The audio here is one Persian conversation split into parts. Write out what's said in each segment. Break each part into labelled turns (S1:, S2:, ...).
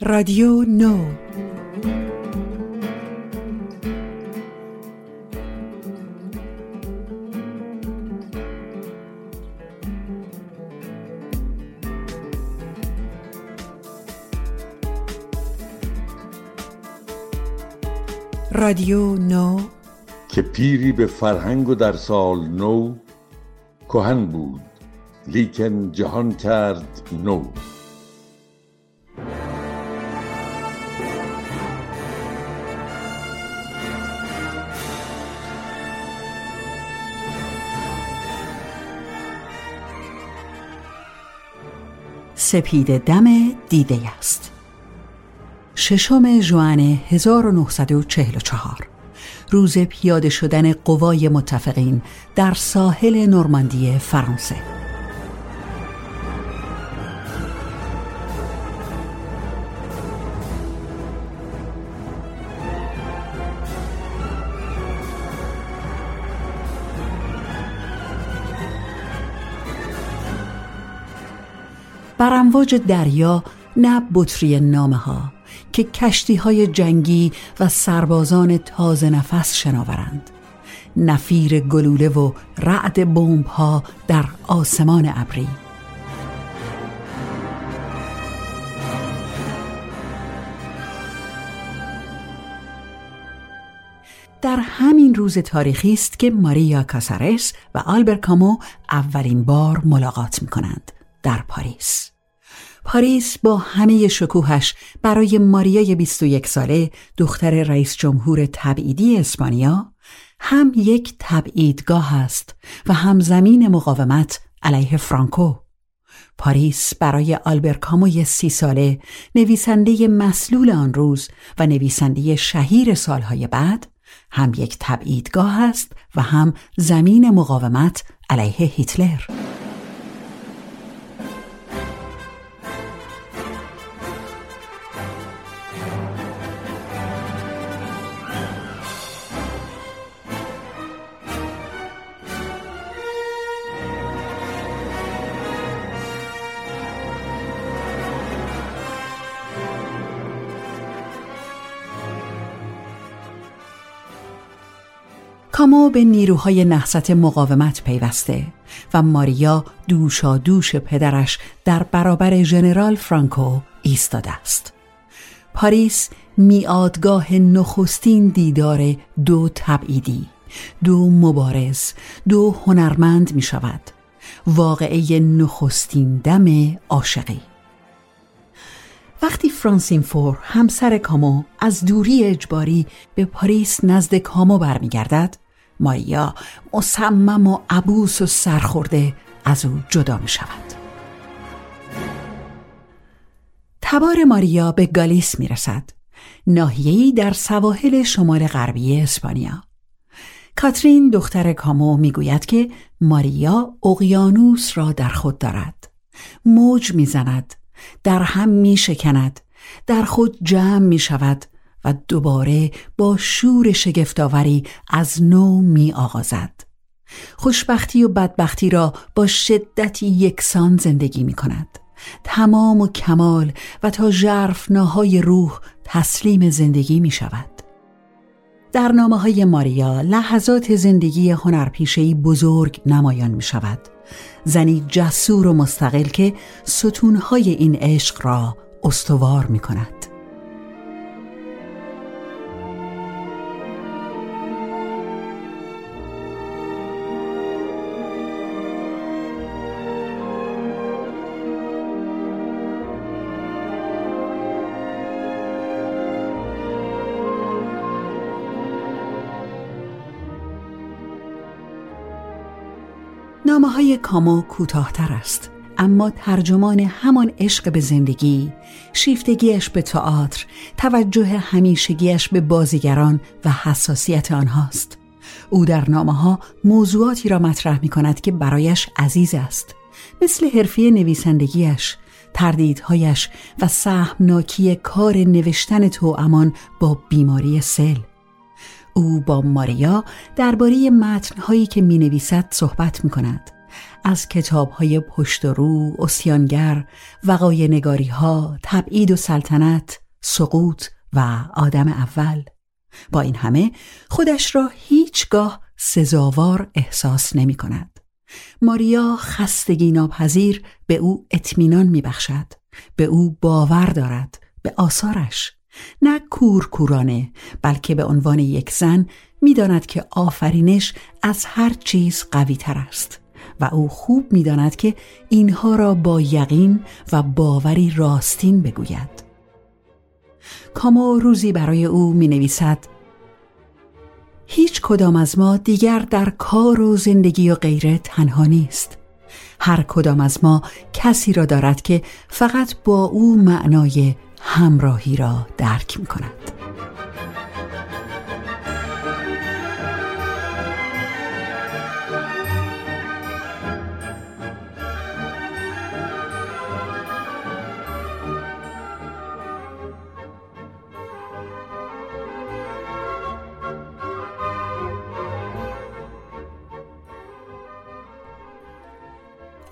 S1: رادیو نو. رادیو نو.
S2: که پیری به فرهنگ و در سال نو کهن بود لیکن جهان کرد نو.
S1: سپید دم دیده است. ششم جوان 1944 روز پیاده شدن قوای متفقین در ساحل نورماندی فرانسه. امواج دریا نه بطری نامه ها که کشتی های جنگی و سربازان تازه نفس شناورند نفیر گلوله و رعد بمب ها در آسمان ابری در همین روز تاریخی است که ماریا کاسارس و آلبر کامو اولین بار ملاقات می کنند در پاریس. پاریس با همه شکوهش برای ماریای 21 ساله دختر رئیس جمهور تبعیدی اسپانیا هم یک تبعیدگاه است و هم زمین مقاومت علیه فرانکو. پاریس برای آلبرکاموی سی ساله نویسنده مسلول آن روز و نویسنده شهیر سالهای بعد هم یک تبعیدگاه است و هم زمین مقاومت علیه هیتلر. به نیروهای نهضت مقاومت پیوسته و ماریا دوشا دوش پدرش در برابر ژنرال فرانکو ایستاده است. پاریس میادگاه نخستین دیدار دو تبعیدی، دو مبارز، دو هنرمند می شود. واقعه نخستین دم عاشقی. وقتی فرانسین فور همسر کامو از دوری اجباری به پاریس نزد کامو برمیگردد ماریا مصمم و عبوس و سرخورده از او جدا می شود تبار ماریا به گالیس می رسد ناحیه‌ای در سواحل شمال غربی اسپانیا. کاترین دختر کامو می‌گوید که ماریا اقیانوس را در خود دارد. موج می‌زند در هم می شکند در خود جمع می شود و دوباره با شور شگفتآوری از نو می آغازد. خوشبختی و بدبختی را با شدتی یکسان زندگی می کند. تمام و کمال و تا ناهای روح تسلیم زندگی می شود. در نامه های ماریا لحظات زندگی هنرپیشهی بزرگ نمایان می شود. زنی جسور و مستقل که ستونهای این عشق را استوار می کند. کامو کوتاهتر است. اما ترجمان همان عشق به زندگی شیفتگیش به تئاتر توجه همیشگیش به بازیگران و حساسیت آنهاست. او در نامه ها موضوعاتی را مطرح می کند که برایش عزیز است. مثل حرفی نویسندگیش تردیدهایش و سهمناکی کار نوشتن تو امان با بیماری سل. او با ماریا درباره متنهایی که می نویسد صحبت می کند از کتاب های پشت و رو، اسیانگر، وقای نگاری ها، تبعید و سلطنت، سقوط و آدم اول با این همه خودش را هیچگاه سزاوار احساس نمی کند. ماریا خستگی ناپذیر به او اطمینان می بخشد. به او باور دارد به آثارش نه کورکورانه بلکه به عنوان یک زن می‌داند که آفرینش از هر چیز قوی تر است و او خوب می‌داند که اینها را با یقین و باوری راستین بگوید کامو روزی برای او می نویسد هیچ کدام از ما دیگر در کار و زندگی و غیره تنها نیست هر کدام از ما کسی را دارد که فقط با او معنای همراهی را درک می کند.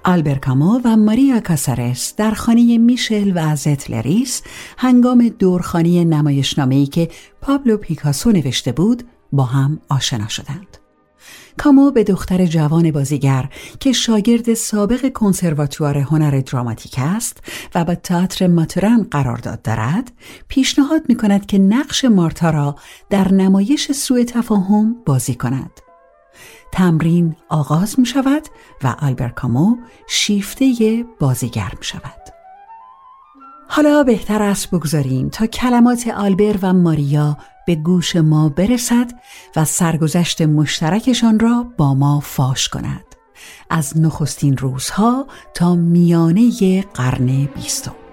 S1: آلبرکامو و ماریا کاسارس در خانه میشل و زتلریس هنگام دورخانی نمایشنامه‌ای که پابلو پیکاسو نوشته بود با هم آشنا شدند. کامو به دختر جوان بازیگر که شاگرد سابق کنسرواتوار هنر دراماتیک است و به تئاتر ماتران قرارداد دارد پیشنهاد می کند که نقش مارتا را در نمایش سوء تفاهم بازی کند تمرین آغاز می شود و آلبر کامو شیفته بازیگر می شود. حالا بهتر است بگذاریم تا کلمات آلبر و ماریا به گوش ما برسد و سرگذشت مشترکشان را با ما فاش کند. از نخستین روزها تا میانه قرن بیستم.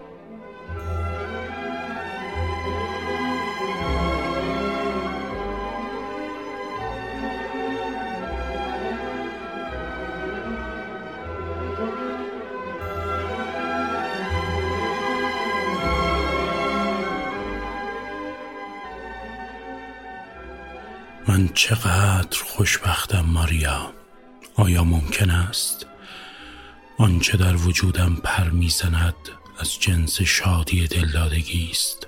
S3: من چقدر خوشبختم ماریا؟ آیا ممکن است آنچه در وجودم پر می‌زند از جنس شادی دلدادگی است؟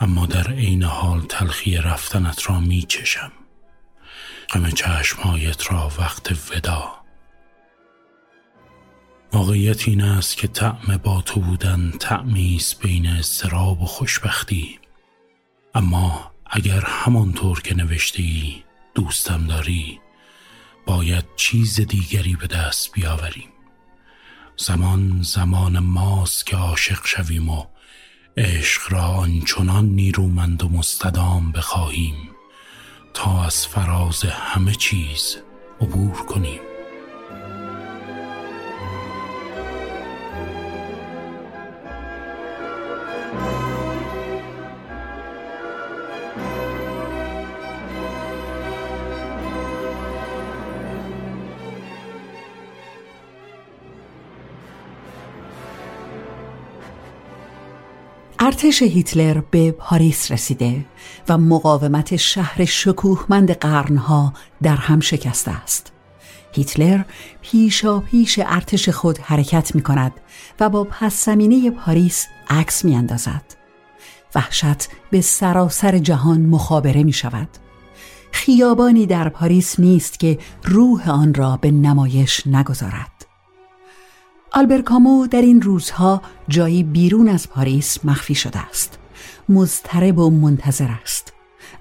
S3: اما در عین حال تلخی رفتنت را می چشم غم چشمهایت را وقت ودا. واقعیت این است که طعم با تو بودن طعمی است بین استراب و خوشبختی. اما اگر همانطور که نوشته ای دوستم داری باید چیز دیگری به دست بیاوریم. زمان زمان ماست که عاشق شویم و عشق را آنچنان نیرومند و مستدام بخواهیم تا از فراز همه چیز عبور کنیم.
S1: ارتش هیتلر به پاریس رسیده و مقاومت شهر شکوهمند قرنها در هم شکسته است. هیتلر پیشا پیش ارتش خود حرکت می کند و با پس زمینه پاریس عکس می اندازد. وحشت به سراسر جهان مخابره می شود. خیابانی در پاریس نیست که روح آن را به نمایش نگذارد. آلبرکامو در این روزها جایی بیرون از پاریس مخفی شده است. مضطرب و منتظر است.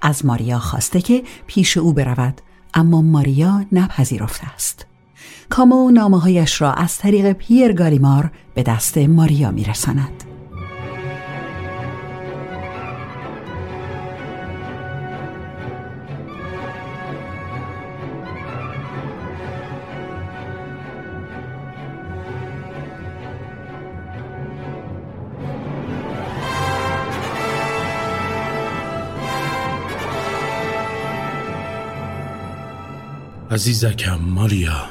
S1: از ماریا خواسته که پیش او برود اما ماریا نپذیرفته است. کامو نامه را از طریق پیر گالیمار به دست ماریا میرساند.
S3: عزیزکم ماریا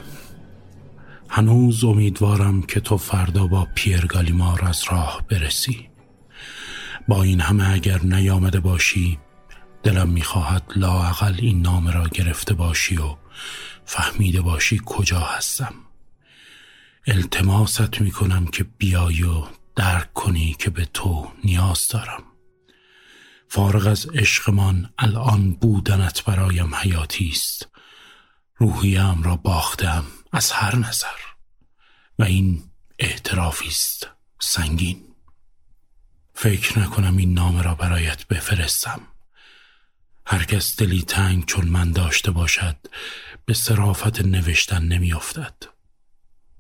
S3: هنوز امیدوارم که تو فردا با پیر گالیمار از راه برسی. با این همه اگر نیامده باشی دلم می‌خواهد لاعقل این نامه را گرفته باشی و فهمیده باشی کجا هستم. التماست می کنم که بیای و درک کنی که به تو نیاز دارم. فارغ از عشقمان الان بودنت برایم حیاتی است. روحیم را باختم از هر نظر. و این اعترافی است سنگین. فکر نکنم این نامه را برایت بفرستم. هرکس دلی تنگ چون من داشته باشد به صرافت نوشتن نمیافتد.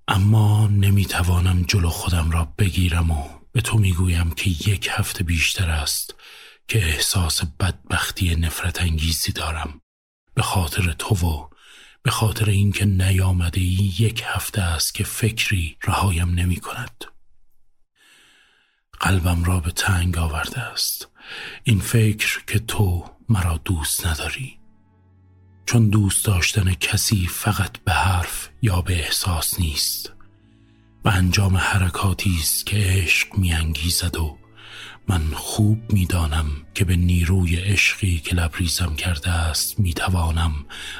S3: اما نمی‌توانم جلو خودم را بگیرم و به تو می‌گویم که یک هفته بیشتر است که احساس بدبختی نفرت انگیزی دارم. به خاطر تو و به خاطر اینکه نیامده ای یک هفته است که فکری رهایم نمی کند. قلبم را به تنگ آورده است. این فکر که تو مرا دوست نداری. چون دوست داشتن کسی فقط به حرف یا به احساس نیست. و انجام حرکاتی است که عشق میانگیزد و من خوب می‌دانم که به نیروی عشقی که لبریزم کرده است می‌توانم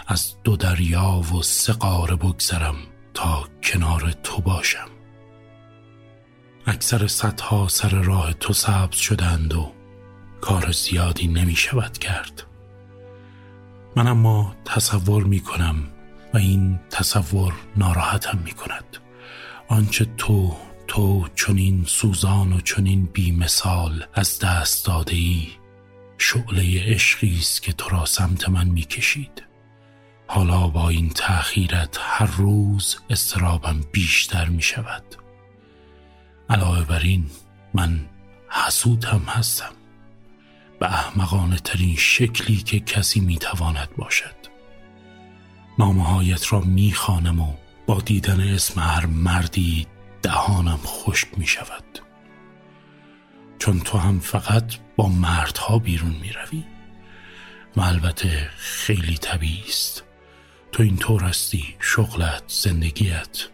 S3: از دو دریا و سه قاره بگذرم تا کنار تو باشم. اکثر صدها سر راه تو سبز شدند و کار زیادی نمی شود کرد. من اما تصور می کنم و این تصور ناراحتم می کند آنچه تو تو چنین سوزان و چنین بیمثال از دست داده ای شعله عشقی است که تو را سمت من می‌کشید. حالا با این تأخیرت هر روز استرابم بیشتر می شود علاوه بر این من حسود هم هستم. به احمقانه ترین شکلی که کسی می‌تواند باشد. نامه هایت را می‌خوانم و با دیدن اسم هر مردی دهانم خشک می شود. چون تو هم فقط با مردها بیرون می روی و البته خیلی طبیعی است. تو اینطور هستی شغلت زندگیت.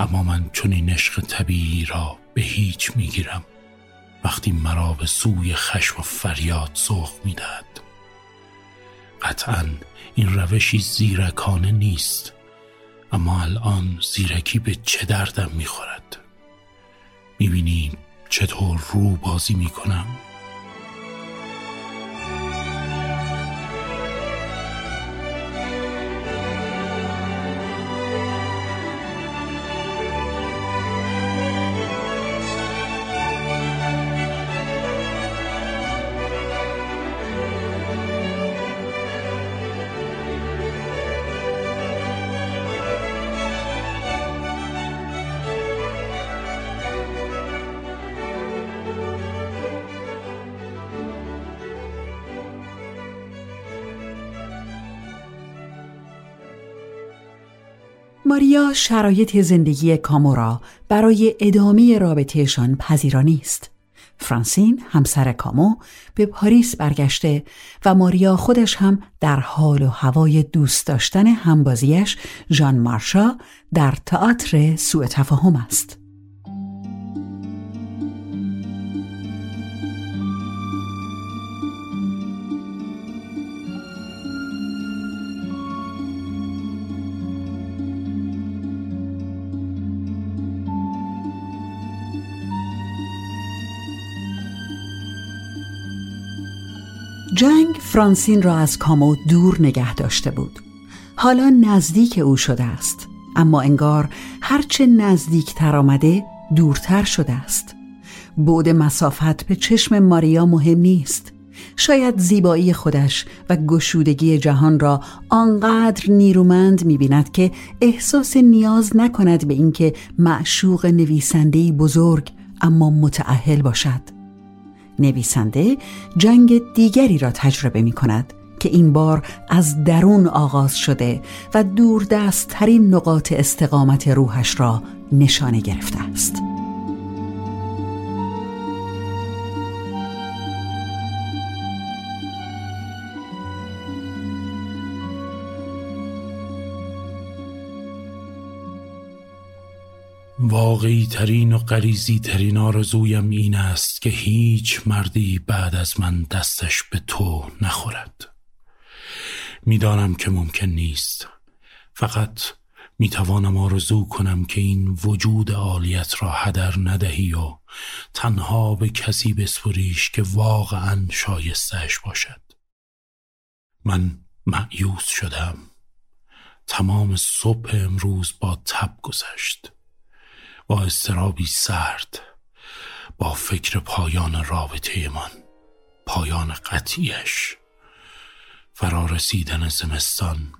S3: اما من چون این عشق طبیعی را به هیچ می گیرم. وقتی مرا به سوی خشم و فریاد سوخ می دهد. قطعا این روشی زیرکانه نیست. اما الان زیرکی به چه دردم می‌خورد؟ می‌بینی چطور رو بازی می‌کنم؟
S1: ماریا شرایط زندگی کامو برای ادامه رابطهشان پذیرانی است. فرانسین همسر کامو به پاریس برگشته و ماریا خودش هم در حال و هوای دوست داشتن همبازیش ژان مارشا در تئاتر سوء تفاهم است. فرانسین را از کامو دور نگه داشته بود. حالا نزدیک او شده است اما انگار هرچه نزدیک تر آمده دورتر شده است. بود مسافت به چشم ماریا مهم نیست. شاید زیبایی خودش و گشودگی جهان را آنقدر نیرومند می‌بیند که احساس نیاز نکند به اینکه معشوق نویسندهی بزرگ اما متعهل باشد. نویسنده جنگ دیگری را تجربه می کند که این بار از درون آغاز شده و دوردستترین نقاط استقامت روحش را نشانه گرفته است.
S3: واقعی ترین و قریزی ترین آرزویم این است که هیچ مردی بعد از من دستش به تو نخورد. می‌دانم که ممکن نیست. فقط می توانم آرزو کنم که این وجود عالیت را هدر ندهی و تنها به کسی بسپریش که واقعا شایستهش باشد. من معیوس شدم. تمام صبح امروز با تب گذشت. با استرابی سرد با فکر پایان رابطه من پایان قطعیش. فرارسیدن زمستان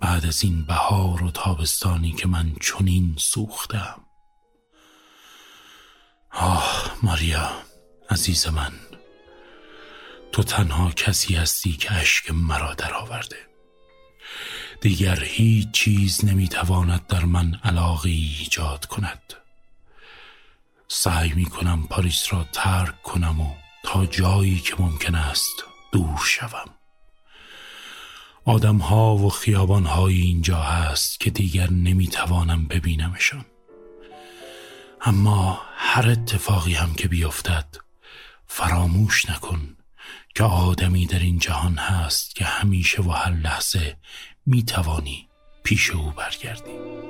S3: بعد از این بهار و تابستانی که من چنین سوختم. آه ماریا عزیز من تو تنها کسی هستی که اشک مرا درآورده. دیگر هیچ چیز نمی‌تواند در من علاقی ایجاد کند. سعی می کنم پاریس را ترک کنم و تا جایی که ممکن است دور شوم. آدم ها و خیابان های اینجا هست که دیگر نمی‌توانم ببینمشان. اما هر اتفاقی هم که بیفتد فراموش نکن که آدمی در این جهان هست که همیشه و هر لحظه می‌توانی پیش او برگردی.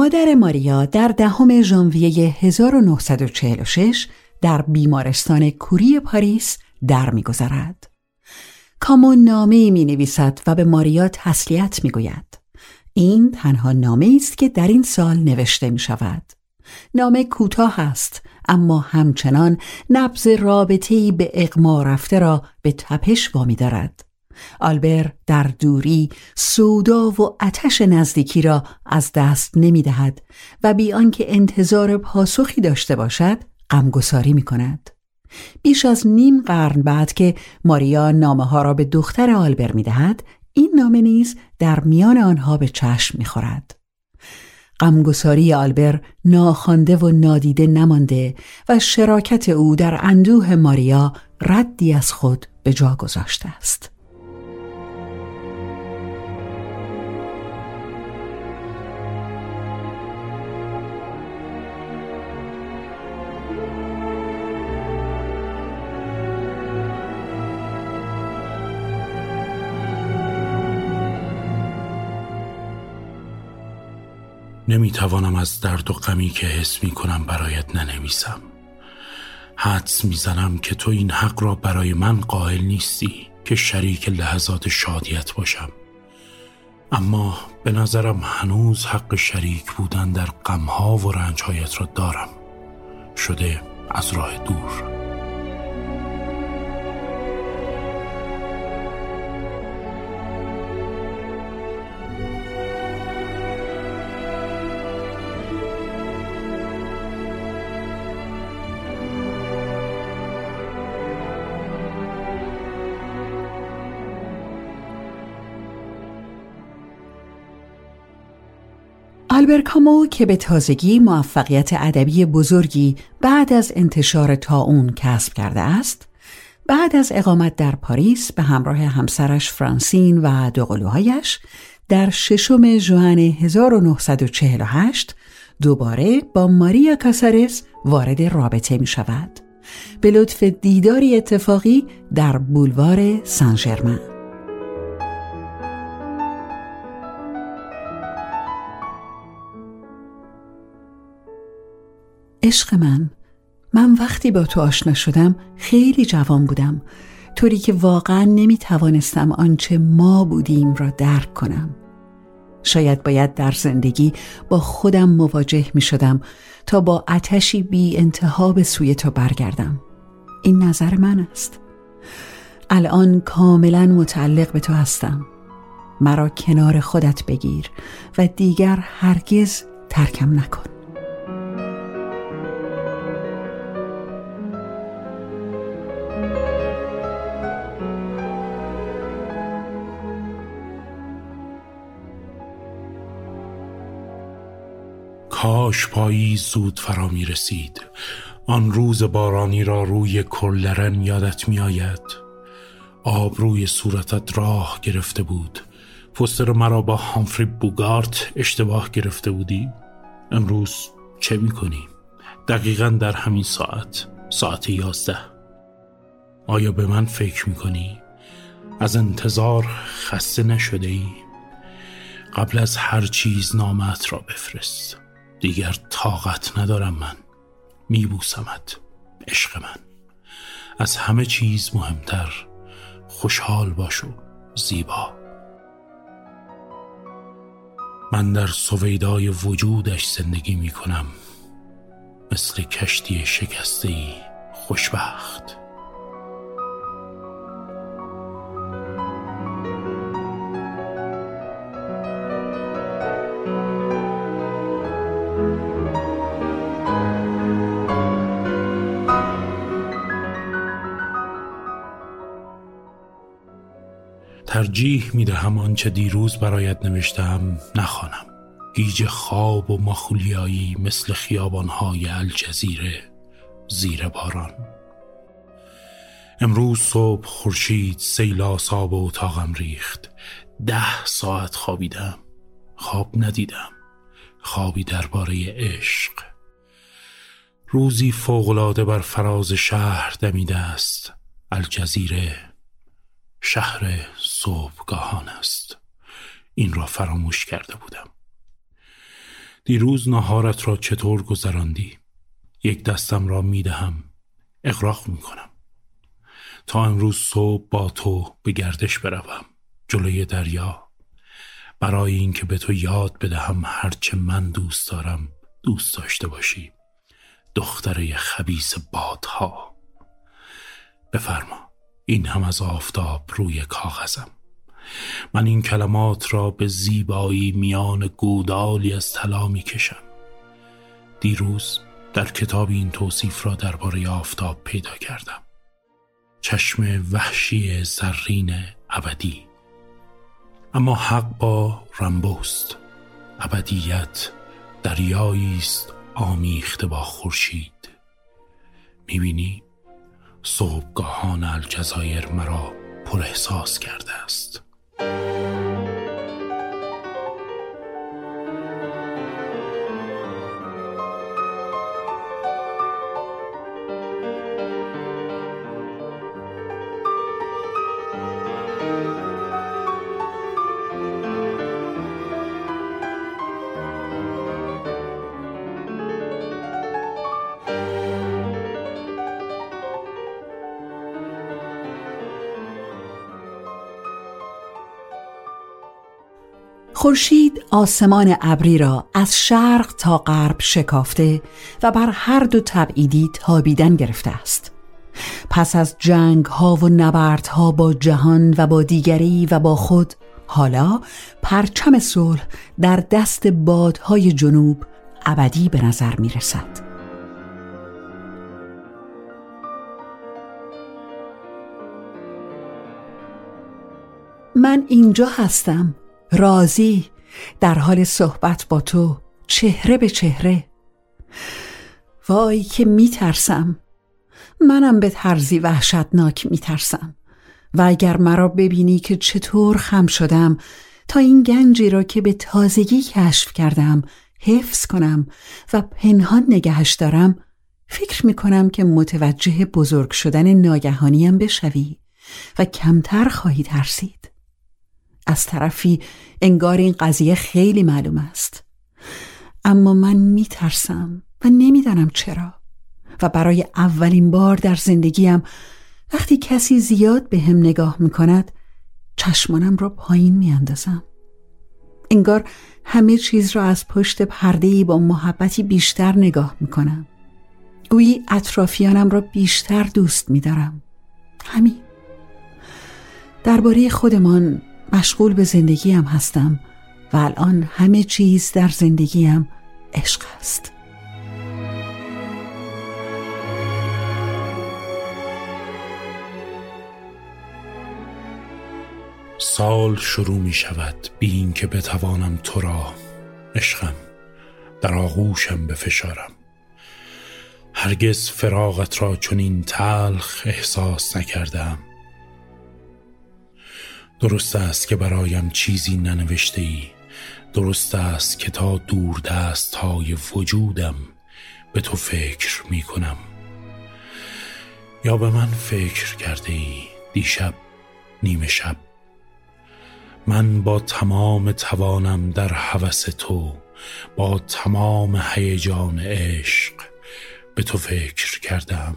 S1: مادر ماریا در دهم ژانویه 1946 در بیمارستان کوری پاریس در میگذرد. کامون نامه می نویسد و به ماریا تسلیت می گوید. این تنها نامه است که در این سال نوشته می شود. نامه کوتاه است اما همچنان نبز رابطه‌ای به اقما رفته را به تپش وامی دارد. آلبر در دوری سودا و آتش نزدیکی را از دست نمی دهد و بی آنکه انتظار پاسخی داشته باشد غمگساری می کند. بیش از نیم قرن بعد که ماریا نامه ها را به دختر آلبر می دهد این نامه نیز در میان آنها به چشم می خورد. غمگساری آلبر ناخوانده و نادیده نمانده و شراکت او در اندوه ماریا ردی از خود به جا گذاشته است.
S3: نمی‌توانم از درد و غمی که حس می کنم برایت ننویسم. حدس می‌زنم که تو این حق را برای من قائل نیستی که شریک لحظات شادیت باشم. اما به نظرم هنوز حق شریک بودن در غمها و رنجهایت را دارم. شده از راه دور.
S1: آلبر کامو که به تازگی موفقیت ادبی بزرگی بعد از انتشار تاون کسب کرده است بعد از اقامت در پاریس به همراه همسرش فرانسین و دوقلوهایش در ششم جوان 1948 دوباره با ماریا کاسارس وارد رابطه می شود. به لطف دیداری اتفاقی در بولوار سان عشق من. من وقتی با تو آشنا شدم خیلی جوان بودم. طوری که واقعا نمی توانستم آنچه ما بودیم را درک کنم. شاید باید در زندگی با خودم مواجه می شدم تا با اتشی بی انتها به سوی تو برگردم. این نظر من است. الان کاملا متعلق به تو هستم. مرا کنار خودت بگیر و دیگر هرگز ترکم نکن.
S3: کاش پایی زود فرا می رسید آن روز بارانی را روی کلرن یادت می آید آب روی صورتت راه گرفته بود پستر مرا با هامفری بوگارت اشتباه گرفته بودی امروز چه می کنی؟ دقیقا در همین ساعت ساعت یازده آیا به من فکر می کنی؟ از انتظار خسته نشده ای؟ قبل از هر چیز نامت را بفرست دیگر طاقت ندارم من. میبوسمت عشق من. از همه چیز مهمتر خوشحال باش و زیبا. من در سویدای وجودش زندگی می کنم مثل کشتی شکسته خوشبخت. ترجیح می دهم آنچه دیروز برایت نوشتم نخوانم. گیج خواب و مخولیایی مثل خیابانهای الجزیره زیر باران. امروز صبح خورشید سیلا ساب و اتاقم ریخت. ده ساعت خوابیدم. خواب ندیدم. خوابی درباره عشق. روزی فوقلاده بر فراز شهر دمیده است. الجزیره شهر صبحگاهان است. این را فراموش کرده بودم. دیروز نهارت را چطور گذراندی؟ یک دستم را می دهم اقراق می کنم تا امروز صبح با تو به گردش بروم جلوی دریا. برای اینکه به تو یاد بدهم هرچه من دوست دارم دوست داشته باشی. دختره خبیس بادها. بفرما. این هم از آفتاب روی کاغذم. من این کلمات را به زیبایی میان گودالی از طلا می کشم دیروز در کتاب این توصیف را درباره آفتاب پیدا کردم. چشم وحشی زرین ابدی. اما حق با رمبوست. ابدیت دریایی است آمیخته با خورشید. می‌بینی؟ صبحگاهان الجزایر مرا پر احساس کرده است.
S1: خورشید آسمان ابری را از شرق تا غرب شکافته و بر هر دو تبعیدی تابیدن گرفته است پس از جنگ ها و نبرد ها با جهان و با دیگری و با خود حالا پرچم صلح در دست بادهای جنوب ابدی به نظر می رسد. من اینجا هستم راضی در حال صحبت با تو چهره به چهره. وای که میترسم. منم به طرزی وحشتناک میترسم. و اگر مرا ببینی که چطور خم شدم تا این گنجی را که به تازگی کشف کردم حفظ کنم و پنهان نگهش دارم فکر می‌کنم که متوجه بزرگ شدن ناگهانیم بشوی و کمتر خواهی ترسید. از طرفی انگار این قضیه خیلی معلوم است. اما من میترسم و نمی‌دانم چرا. و برای اولین بار در زندگیم وقتی کسی زیاد به هم نگاه می‌کند چشمانم را پایین میاندازم. انگار همه چیز را از پشت پردهی با محبتی بیشتر نگاه می‌کنم. گویی اطرافیانم را بیشتر دوست میدارم. همین. درباره خودمان مشغول به زندگیم هستم و الان همه چیز در زندگیم عشق است.
S3: سال شروع می شود بی اینکه بتوانم تو را عشقم در آغوشم بفشارم. هرگز فراغت را چنین تلخ احساس نکردم. درست است که برایم چیزی ننوشته ای درست است که تا دور دست های وجودم به تو فکر می کنم یا به من فکر کرده ای دیشب نیمه شب. من با تمام توانم در هوس تو با تمام هیجان عشق به تو فکر کردم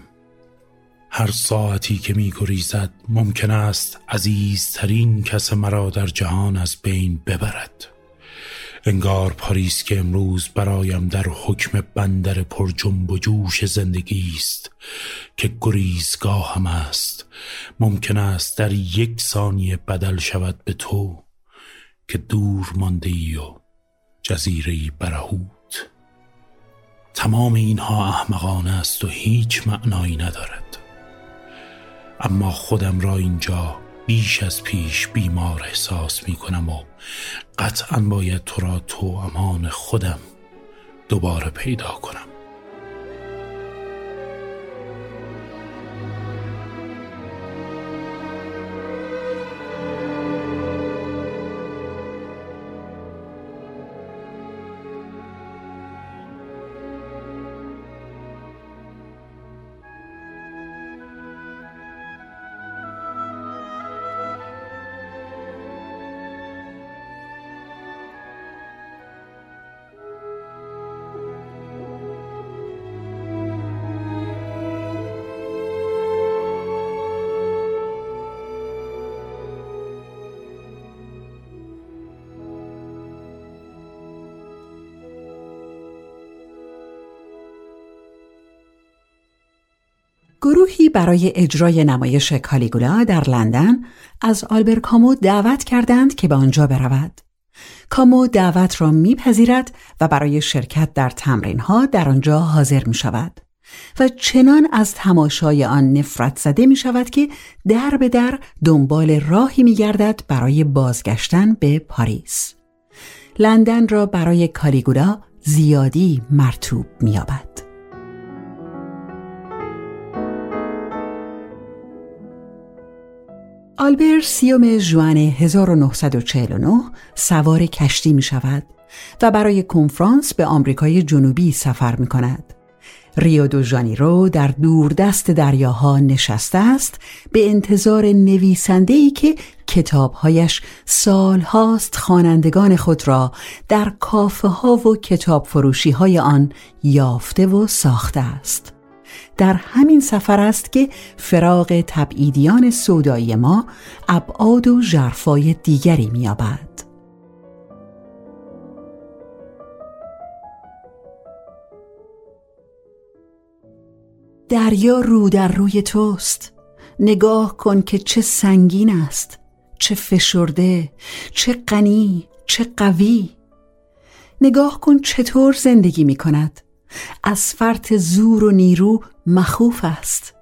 S3: هر ساعتی که می گریزد ممکن است عزیزترین کس مرا در جهان از بین ببرد. انگار پاریس که امروز برایم در حکم بندر پر جنب و جوش زندگی است که گریزگاهم است. ممکن است در یک ثانیه بدل شود به تو که دور مانده ای و جزیره برهوت. تمام اینها احمقانه است و هیچ معنایی ندارد. اما خودم را اینجا بیش از پیش بیمار احساس می کنم و قطعا باید تو را تو امان خودم دوباره پیدا کنم.
S1: برای اجرای نمایش کالیگولا در لندن از آلبر کامو دعوت کردند که به آنجا برود. کامو دعوت را میپذیرد و برای شرکت در تمرینها در آنجا حاضر می شود و چنان از تماشای آن نفرت زده می شود که در به در دنبال راهی می گردد برای بازگشتن به پاریس. لندن را برای کالیگولا زیادی مرتوب می یابد. آلبر سیوم جوان 1949 سوار کشتی می شود و برای کنفرانس به آمریکای جنوبی سفر می کند. ریو دو ژانیرو در دوردست دریاها نشسته است به انتظار نویسنده ای که کتابهایش سالهاست خوانندگان خود را در کافه ها و کتاب فروشی های آن یافته و ساخته است. در همین سفر است که فراغ تبعیدیان سودایی ما ابعاد و ژرفای دیگری می‌یابد. دریا رو در روی توست. نگاه کن که چه سنگین است چه فشرده چه غنی چه قوی. نگاه کن چطور زندگی می کند از فرط زور و نیرو مخوف است.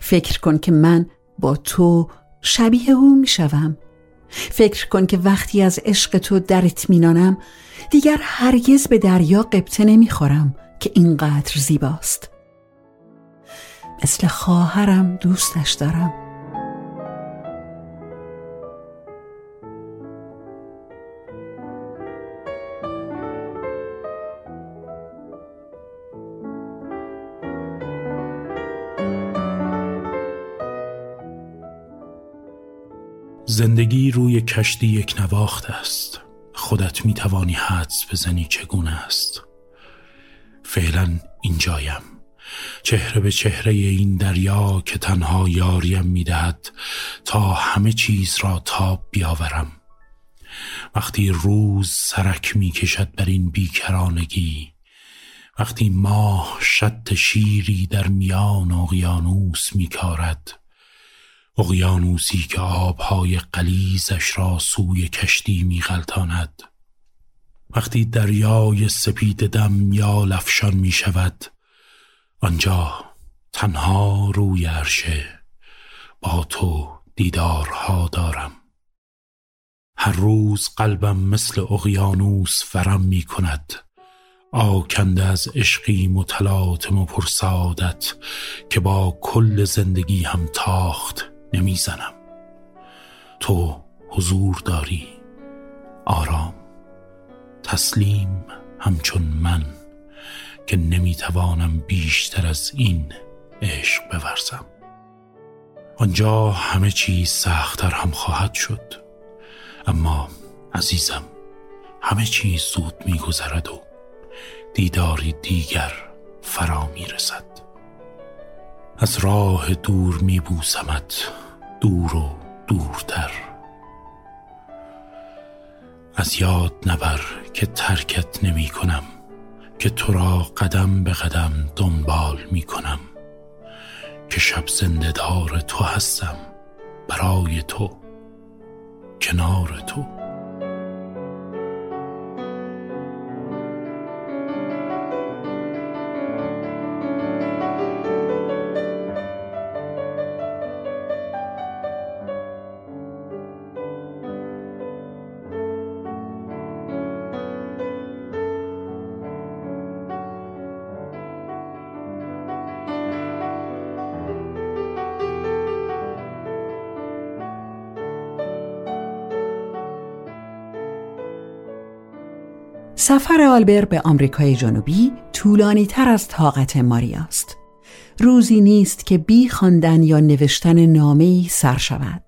S1: فکر کن که من با تو شبیه او می شوم. فکر کن که وقتی از عشق تو در اطمینانم دیگر هرگز به دریا قبطه نمی‌خورم که اینقدر زیباست. مثل خواهرم دوستش دارم.
S3: زندگی روی کشتی یک نواخت است. خودت می توانی حدس بزنی چگونه است. فعلا اینجایم. چهره به چهره این دریا که تنها یاریم می‌دهد تا همه چیز را تاب بیاورم. وقتی روز سرک می کشد بر این بیکرانگی وقتی ماه شد شیری در میان اقیانوس میکارد اقیانوسی که آبهای قلیزش را سوی کشتی میغلطاند. وقتی دریای سپید دم یا لفشان می شود آنجا تنها روی عرشه با تو دیدارها دارم. هر روز قلبم مثل اقیانوس فرم می کند آکنده از عشقی متلاطم و پرسادت که با کل زندگی هم تاخت. نمی‌زنم. تو حضور داری. آرام. تسلیم همچون من که نمی‌توانم بیشتر از این عشق بورزم. آنجا همه چیز سختتر هم خواهد شد. اما عزیزم همه چیز زود میگذرد و دیداری دیگر فرا می‌رسد. از راه دور میبوسمت دور و دورتر. از یاد نبر که ترکت نمی کنم که تو را قدم به قدم دنبال می کنم که شب زندهدار تو هستم برای تو کنار تو.
S1: سفر آلبر به آمریکای جنوبی طولانی تر از طاقت ماریاست. روزی نیست که بی خواندن یا نوشتن نامه‌ای سر شود.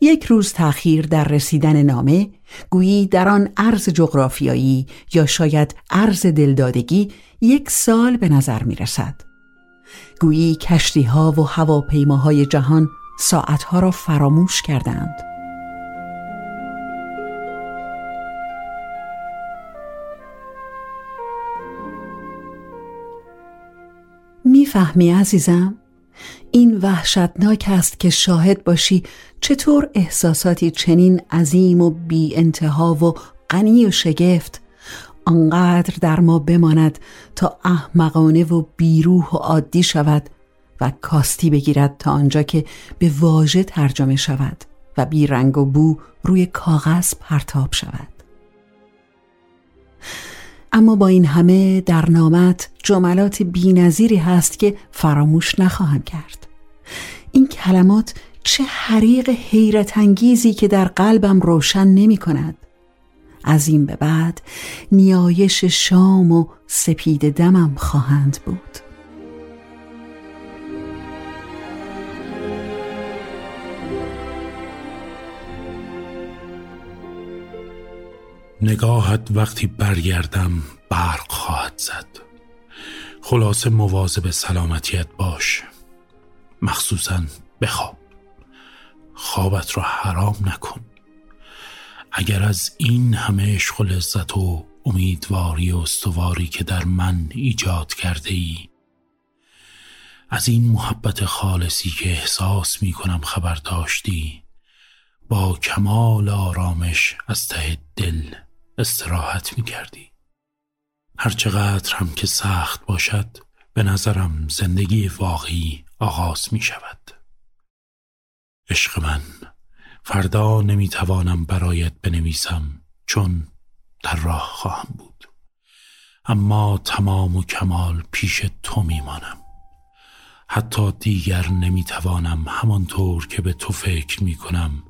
S1: یک روز تأخیر در رسیدن نامه گویی در آن عرض جغرافیایی یا شاید عرض دلدادگی یک سال به نظر می رسد. گویی کشتی ها و هواپیماهای جهان ساعتها را فراموش کردند. می‌فهمی عزیزم؟ این وحشتناک است که شاهد باشی چطور احساساتی چنین عظیم و بی انتها و غنی و شگفت آنقدر در ما بماند تا احمقانه و بیروح و عادی شود و کاستی بگیرد تا آنجا که به واژه ترجمه شود و بی رنگ و بو روی کاغذ پرتاب شود اما با این همه در نامت جملات بینظیری هست که فراموش نخواهم کرد. این کلمات چه حریق حیرت انگیزی که در قلبم روشن نمی کند از این به بعد نیایش شام و سپید دمم خواهند بود.
S3: نگاهت وقتی برگردم برق خواهد زد. خلاصه مواظب سلامتیت باش. مخصوصا بخواب. خوابت را حرام نکن. اگر از این همه عشق و لذت و امیدواری و استواری که در من ایجاد کرده ای از این محبت خالصی که احساس می کنم خبر داشتی با کمال آرامش از ته دل استراحت می کردی هرچقدر هم که سخت باشد به نظرم زندگی واقعی آغاز می شود عشق من فردا نمی توانم برایت بنویسم چون در راه خواهم بود. اما تمام و کمال پیش تو میمانم. حتی دیگر نمی‌توانم همانطور که به تو فکر می کنم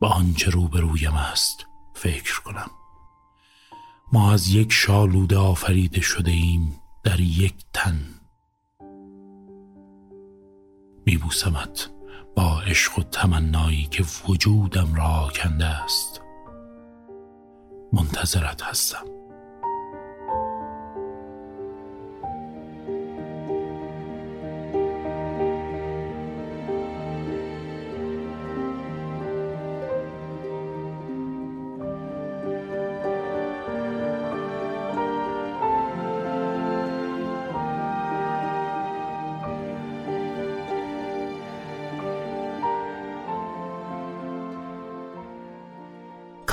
S3: به آنچه روبرویم است فکر کنم. ما از یک شالوده آفریده شده ایم در یک تن. میبوسمت با عشق و تمنایی که وجودم را کنده است. منتظرت هستم.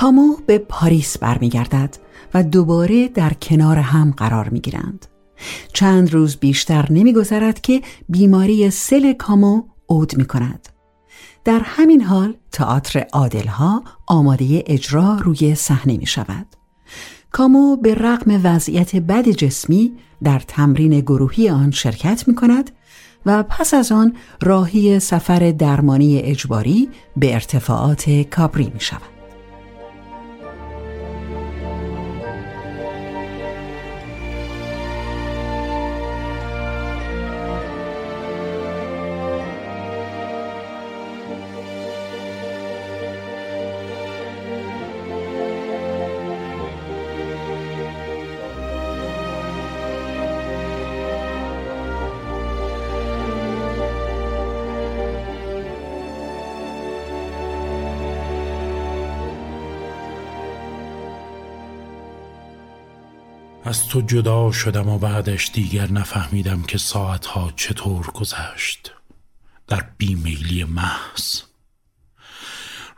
S1: کامو به پاریس برمیگردد و دوباره در کنار هم قرار می گیرند. چند روز بیشتر نمیگذرد که بیماری سل کامو عود می کند. در همین حال تئاتر عادلها آماده اجرا روی صحنه می شود. کامو به رغم وضعیت بد جسمی در تمرین گروهی آن شرکت می کند و پس از آن راهی سفر درمانی اجباری به ارتفاعات کابری می شود.
S3: از تو جدا شدم و بعدش دیگر نفهمیدم که ساعتها چطور گذشت. در بیمیلی محض.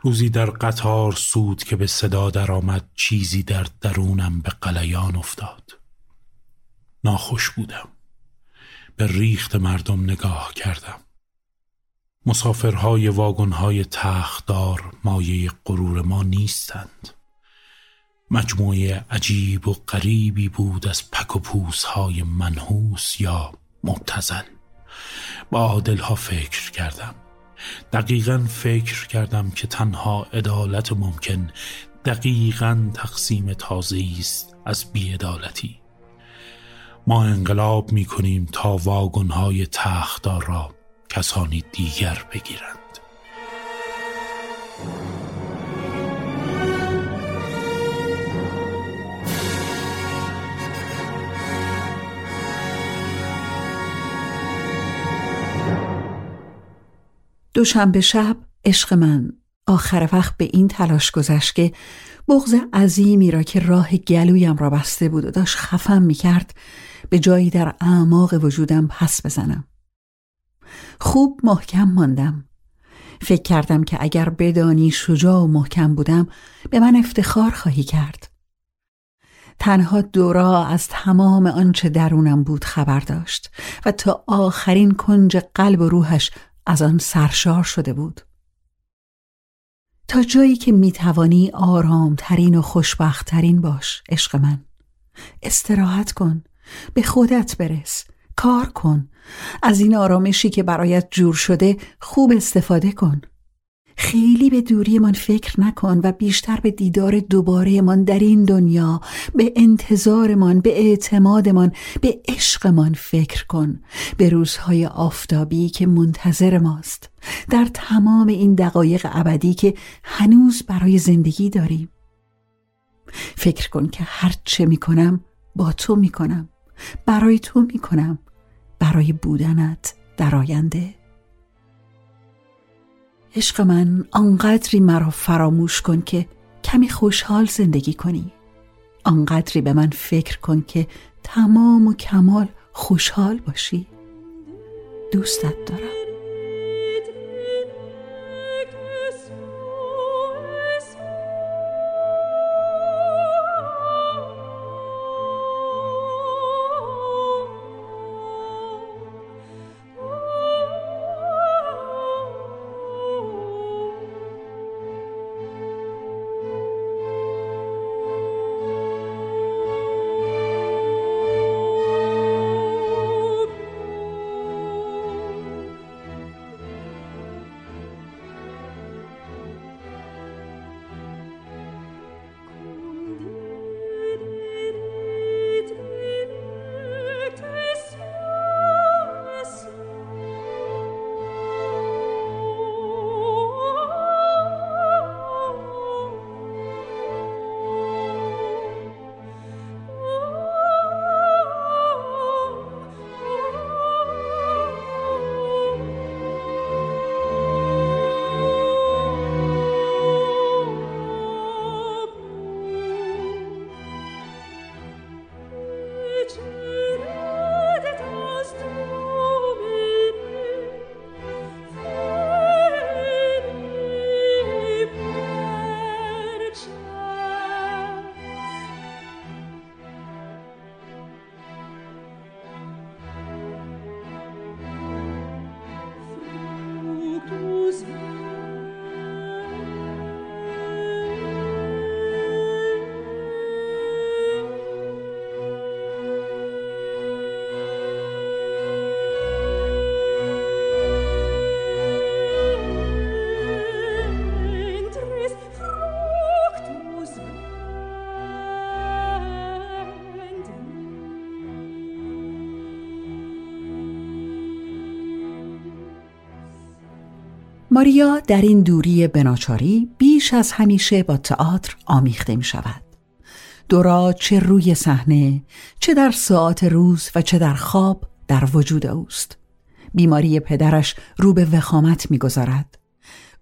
S3: روزی در قطار سود که به صدا درآمد چیزی در درونم به قلیان افتاد. ناخوش بودم. به ریخت مردم نگاه کردم. مسافرهای واگنهای تختدار مایه غرور ما نیستند. مجموعه عجیب و غریبی بود از پک و پوس های منحوس یا مبتزن با ها فکر کردم. دقیقا فکر کردم که تنها عدالت ممکن دقیقا تقسیم تازه است از بیعدالتی. ما انقلاب می کنیم تا واگن های تختدار را کسانی دیگر بگیرند.
S1: دوشنبه شب عشق من. آخر وقت به این تلاش گذشت که بغز عظیمی را که راه گلویم را بسته بود و داشت خفم می کرد به جایی در اعماق وجودم پس بزنم. خوب محکم ماندم. فکر کردم که اگر بدانی شجاع و محکم بودم به من افتخار خواهی کرد. تنها دورا از تمام آنچه درونم بود خبر داشت و تا آخرین کنج قلب و روحش از آن سرشار شده بود. تا جایی که می‌توانی آرامترین و خوشبختترین باش عشق من. استراحت کن به خودت برس کار کن. از این آرامشی که برایت جور شده خوب استفاده کن. خیلی به دوری من فکر نکن و بیشتر به دیدار دوباره من در این دنیا به انتظارمان به اعتمادمان به عشقمان فکر کن. به روزهای آفتابی که منتظر ماست. در تمام این دقایق ابدی که هنوز برای زندگی داریم. فکر کن که هر چه می‌کنم با تو می‌کنم. برای تو می‌کنم. برای بودنت در آینده. عشق من آنقدری مرا فراموش کن که کمی خوشحال زندگی کنی. آنقدری به من فکر کن که تمام و کمال خوشحال باشی. دوستت دارم. ماریا در این دوری بناچاری بیش از همیشه با تئاتر آمیخته می شود. دورا چه روی صحنه چه در ساعت روز و چه در خواب در وجود اوست. بیماری پدرش رو به وخامت می‌گذارد.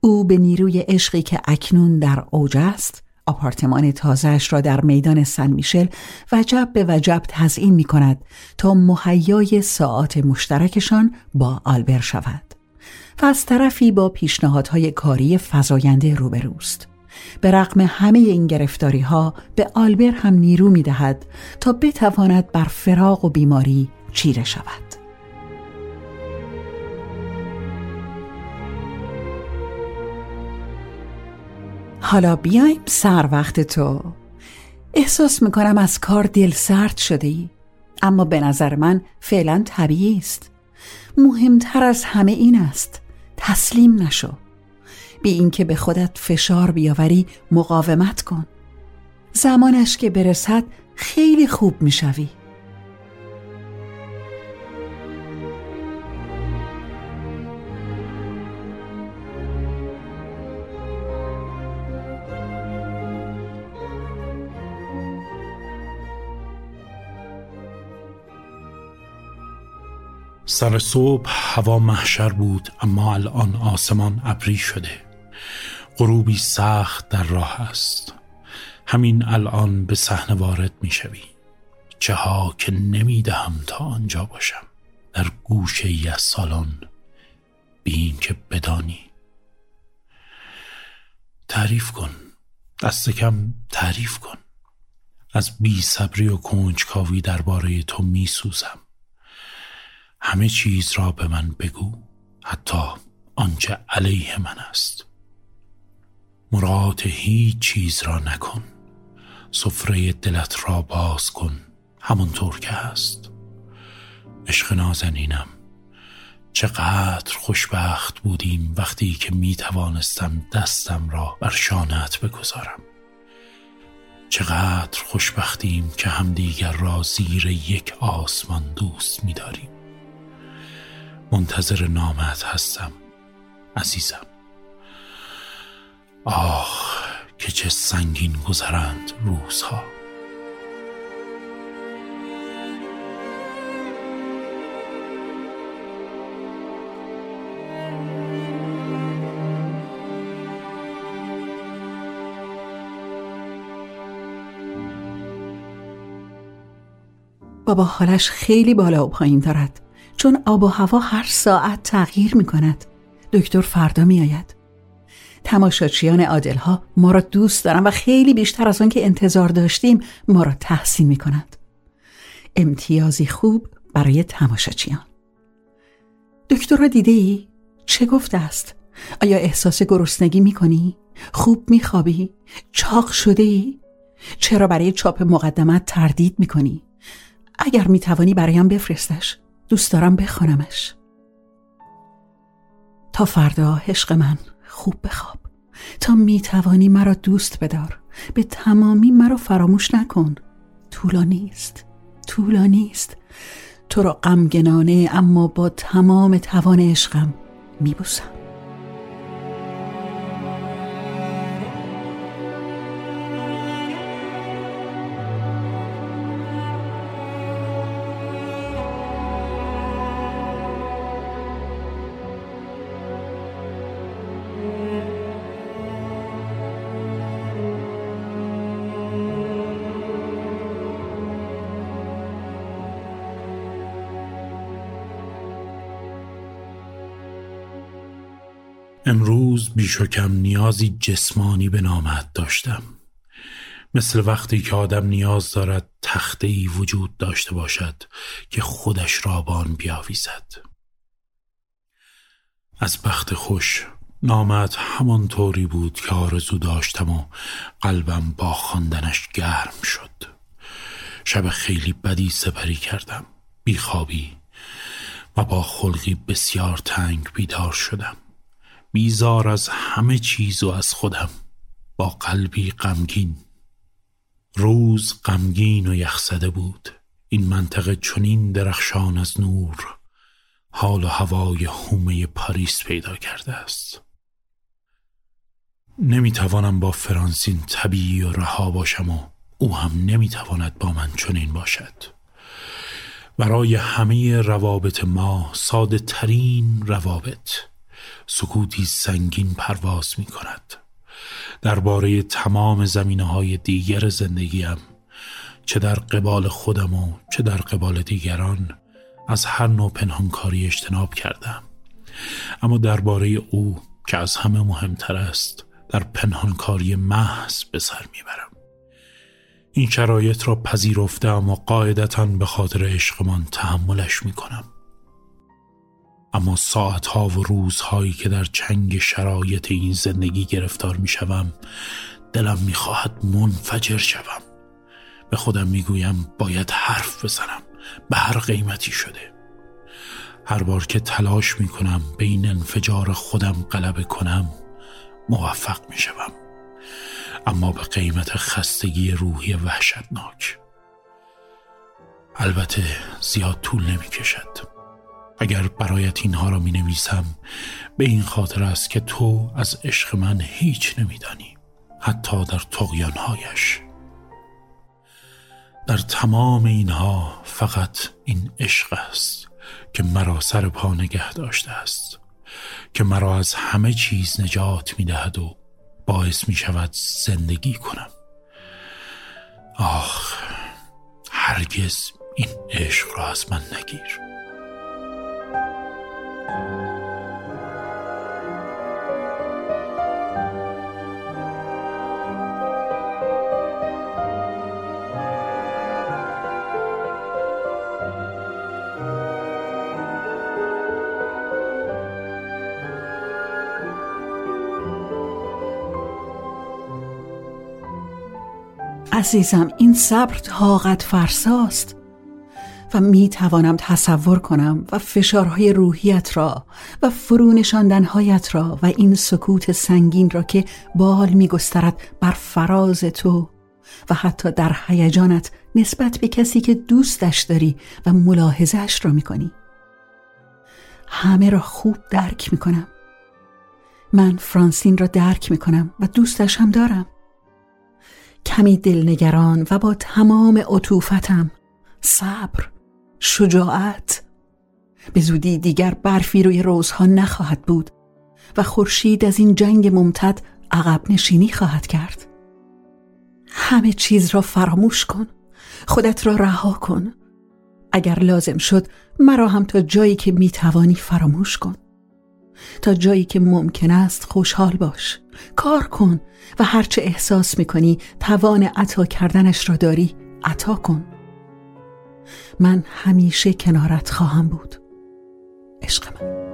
S1: او به نیروی عشقی که اکنون در اوج است آپارتمان تازهش را در میدان سن میشل وجب به وجب تزئین می کند تا مهیای ساعات مشترکشان با آلبر شود. و از طرفی با پیشنهادهای کاری فزاینده روبروست. به رغم همه این گرفتاری ها به آلبر هم نیرو می دهد تا بتواند بر فراغ و بیماری چیره شود. حالا بیایم سر وقت تو. احساس می‌کنم از کار دل سرد ای اما به نظر من فعلا طبیعی است. مهمتر از همه این است. تسلیم نشو. بی اینکه به خودت فشار بیاوری مقاومت کن. زمانش که برسد خیلی خوب می‌شوی.
S3: سر صبح هوا محشر بود اما الان آسمان ابری شده. غروبی سخت در راه است. همین الان به صحنه وارد می‌شوی چه ها که نمی‌دهم تا آنجا باشم. در گوشه ای از سالن بین که بدانی. تعریف کن. دست کم تعریف کن. از بی صبری و کنجکاوی درباره تو میسوزم همه چیز را به من بگو حتی آنچه علیه من است. مراد هیچ چیز را نکن سفره دلت را باز کن همانطور که هست. عشق نازنینم چقدر خوشبخت بودیم وقتی که می توانستم دستم را بر شانت بگذارم. چقدر خوشبختیم که همدیگر را زیر یک آسمان دوست می داریم. منتظر نامت هستم عزیزم. آه که چه سنگین گذرند روزها.
S1: بابا حالش خیلی بالا و پایین دارد چون آب و هوا هر ساعت تغییر می کند دکتر فردا می آید تماشاچیان عادل ها ما را دوست دارن و خیلی بیشتر از آن که انتظار داشتیم ما را تحسین می کند امتیازی خوب برای تماشاچیان دکتر را دیده ای؟ چه گفته است؟ آیا احساس گرسنگی می کنی؟ خوب می خوابی؟ چاق شده ای؟ چرا برای چاپ مقدمت تردید می کنی؟ اگر می توانی برایم بفرستش دوست دارم بخوانمش. تا فردا عشق من خوب بخواب. تا می توانی مرا دوست بدار. به تمامی مرا فراموش نکن. طولانی است طولانی است تو را غمگنانه اما با تمام توان عشقم میبوسم.
S3: امروز بیش و کم نیازی جسمانی به نامت داشتم. مثل وقتی که آدم نیاز دارد تخته ای وجود داشته باشد که خودش را بان بیاویزد. از بخت خوش نامت همان طوری بود که آرزو داشتم و قلبم با خواندنش گرم شد. شب خیلی بدی سپری کردم. بیخوابی و با خلقی بسیار تنگ بیدار شدم. بیزار از همه چیز و از خودم. با قلبی غمگین. روز غمگین و یخزده بود. این منطقه چنین درخشان از نور. حال و هوای هومه پاریس پیدا کرده است. نمی‌توانم با فرانسین طبیعی و رها باشم و او هم نمی‌تواند با من چنین باشد. برای همه روابط ما ساده ترین روابط. سکوتی سنگین پرواز می کند درباره تمام زمینه های دیگر زندگیم چه در قبال خودم و چه در قبال دیگران از هر نوع پنهانکاری اجتناب کردم. اما درباره او که از همه مهمتر است در پنهانکاری محض به سر می‌برم. این شرایط را پذیرفتم و قاعدتا به خاطر عشقمان تحملش می‌کنم. اما ساعتها و روزهایی که در چنگ شرایط این زندگی گرفتار می‌شوم دلم می‌خواهد منفجر شوم. به خودم می‌گویم باید حرف بزنم به هر قیمتی شده. هر بار که تلاش می‌کنم به این انفجار خودم غلبه کنم موفق می‌شوم. اما به قیمت خستگی روحی وحشتناک. البته زیاد طول نمی کشد اگر برایت اینها را می نویسم به این خاطر است که تو از عشق من هیچ نمیدانی حتی در تقیانهایش در تمام اینها فقط این عشق است که مرا سر پا نگه داشته است که مرا از همه چیز نجات می دهد و باعث می شود زندگی کنم. آخ هرگز این عشق را از من نگیر.
S1: عزیزم این صبر طاقت فرساست. و می توانم تصور کنم و فشارهای روحیت را و فرونشاندنهایت را و این سکوت سنگین را که بال می گسترد بر فراز تو و حتی در هیجانت نسبت به کسی که دوستش داری و ملاحظهش را می کنی. همه را خوب درک می کنم. من فرانسین را درک می کنم و دوستش هم دارم. کمی دلنگران و با تمام عطوفتم صبر شجاعت. به زودی دیگر برفی روی روزها نخواهد بود و خورشید از این جنگ ممتد عقب نشینی خواهد کرد. همه چیز را فراموش کن خودت را رها کن. اگر لازم شد مرا هم تا جایی که می‌توانی فراموش کن. تا جایی که ممکن است خوشحال باش کار کن و هرچه احساس می‌کنی توان عطا کردنش را داری عطا کن. من همیشه کنارت خواهم بود. عشق من.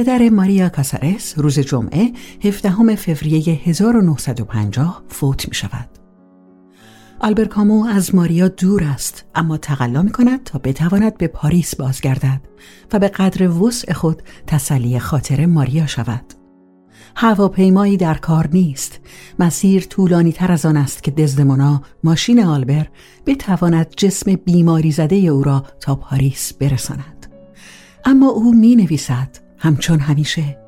S1: پدر ماریا کاسارس روز جمعه 17 فوریه 1950 فوت می شود. آلبرکامو از ماریا دور است اما تقلا می کند تا بتواند به پاریس بازگردد و به قدر وسع خود تسلی خاطر ماریا شود. هواپیمایی در کار نیست مسیر طولانی تر از آن است که دزدمونا ماشین آلبر بتواند جسم بیماری زده او را تا پاریس برساند اما او می نویسد همچون همیشه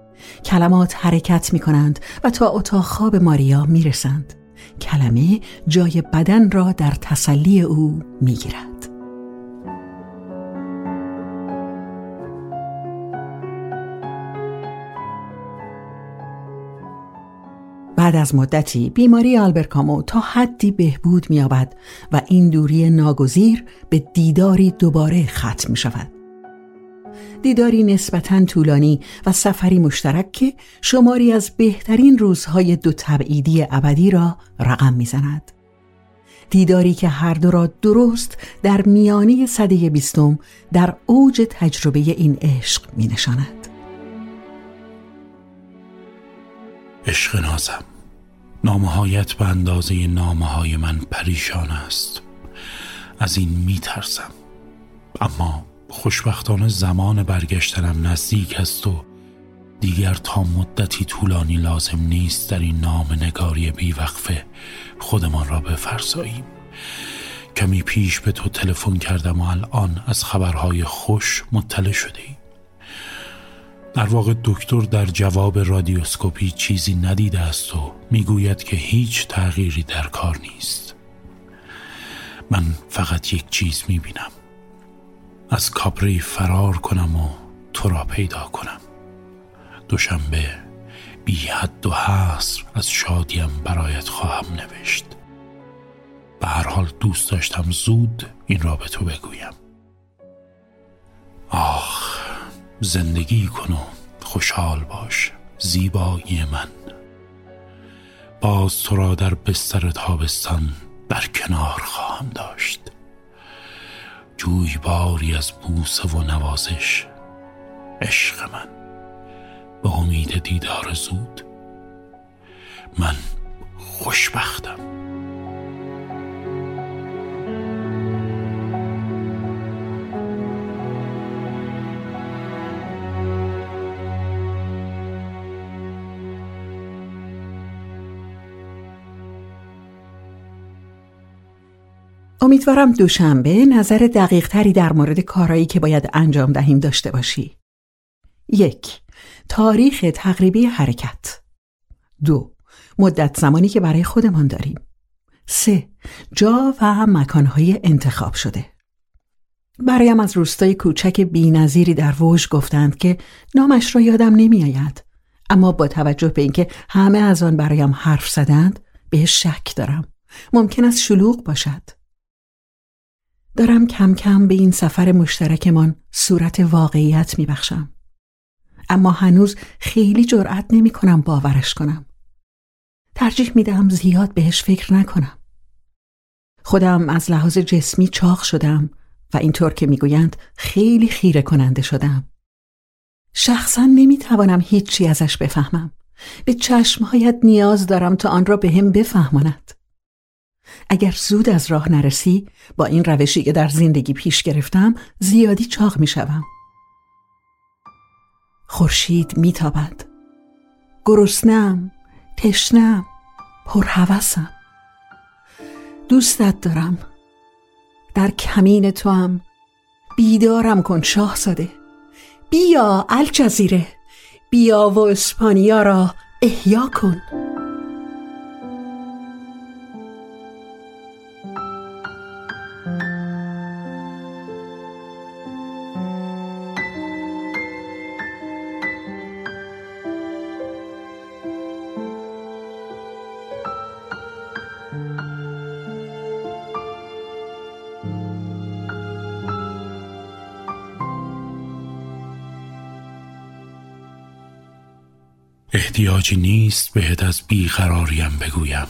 S1: کلمات حرکت می کنند و تا اتاق خواب ماریا می رسند. کلمه جای بدن را در تسلی او می گیرد. بعد از مدتی بیماری آلبرکامو تا حدی بهبود می‌یابد و این دوری ناگزیر به دیداری دوباره ختم می شود. دیداری نسبتا طولانی و سفری مشترک که شماری از بهترین روزهای دو تبعیدی ابدی را رقم می‌زند. دیداری که هر دو را درست در میانه صده بیستم در اوج تجربه این عشق می نشاند.
S3: عشق نازم نامهایت به اندازه نامه من پریشان است از این میترسم اما خوشبختانه زمان برگشتنم نزدیک است و دیگر تا مدتی طولانی لازم نیست در این نام نگاری بیوقفه خودمان را بفرساییم. کمی پیش به تو تلفن کردم و الان از خبرهای خوش مطلع شده ایم. در واقع دکتر در جواب رادیوسکوپی چیزی ندیده است و می‌گوید که هیچ تغییری در کار نیست. من فقط یک چیز می‌بینم. از کابری فرار کنم و تو را پیدا کنم. دوشنبه بی حد و حصر از شادیم برایت خواهم نوشت. به هر حال دوست داشتم زود این را به تو بگویم. آخ زندگی کن و خوشحال باش زیبایی من. باز تو را در بستر تابستان بر کنار خواهم داشت. جوی باری از بوسه و نوازش. عشق من. به امید دیدار زود. من خوشبختم.
S1: امیدوارم دوشنبه نظر دقیق تری در مورد کارایی که باید انجام دهیم داشته باشی. یک تاریخ تقریبی حرکت. دو مدت زمانی که برای خودمان داریم. سه جا و مکانهای انتخاب شده. برایم از روستای کوچک بی نظیری در ووژ گفتند که نامش را یادم نمیآید. اما با توجه به اینکه همه از آن برایم حرف زدند به شک دارم. ممکن است شلوغ باشد. دارم کم کم به این سفر مشترکمان صورت واقعیت میبخشم. اما هنوز خیلی جرأت نمی کنم باورش کنم. ترجیح می دهم زیاد بهش فکر نکنم. خودم از لحاظ جسمی چاق شدم و اینطور که می‌گویند خیلی خیره کننده شدم. شخصا نمی توانم هیچی ازش بفهمم. به چشمهایت نیاز دارم تا آن را به هم بفهماند. اگر زود از راه نرسی با این روشی که در زندگی پیش گرفتم زیادی چاق می شوم. خورشید میتابد. گرسنم تشنم پرهوسم. دوستت دارم. در کمین تو هم بیدارم کن شاهزاده. بیا الجزیره. بیا و اسپانیا را احیا کن.
S3: احتیاجی نیست بهت از بیقراریم بگویم.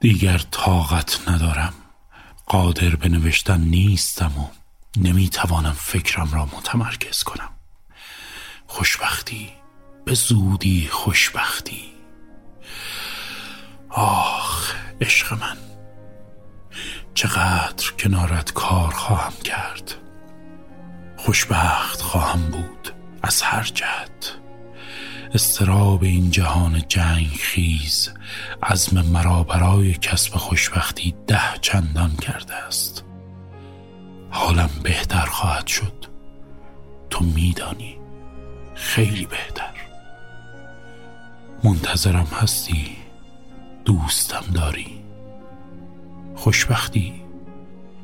S3: دیگر طاقت ندارم. قادر به نوشتن نیستم و نمی‌توانم فکرم را متمرکز کنم. خوشبختی به زودی خوشبختی. آخ عشق من. چقدر کنارت کار خواهم کرد. خوشبخت خواهم بود از هر جهت. استراب این جهان جنگ خیز عزم مرا برای کسب خوشبختی ده چندان کرده است. حالم بهتر خواهد شد. تو میدانی خیلی بهتر. منتظرم هستی دوستم داری. خوشبختی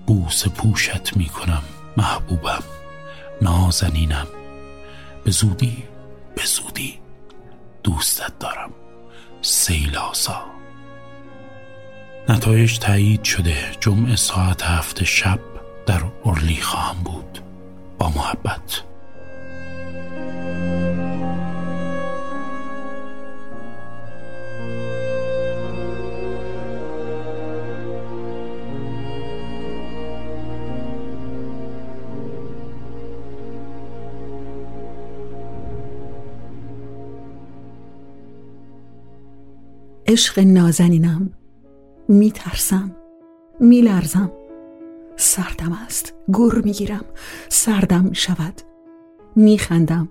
S3: بوس پوشت می‌کنم محبوبم نازنینم. به زودی به زودی. دوستت دارم. سیلاسا. نتایج تایید شده. جمعه ساعت هفت شب در ارلی خواهم بود. با محبت.
S1: عشق نازنینم. میترسم میلرزم. سردم است گر می‌گیرم سردم می شود میخندم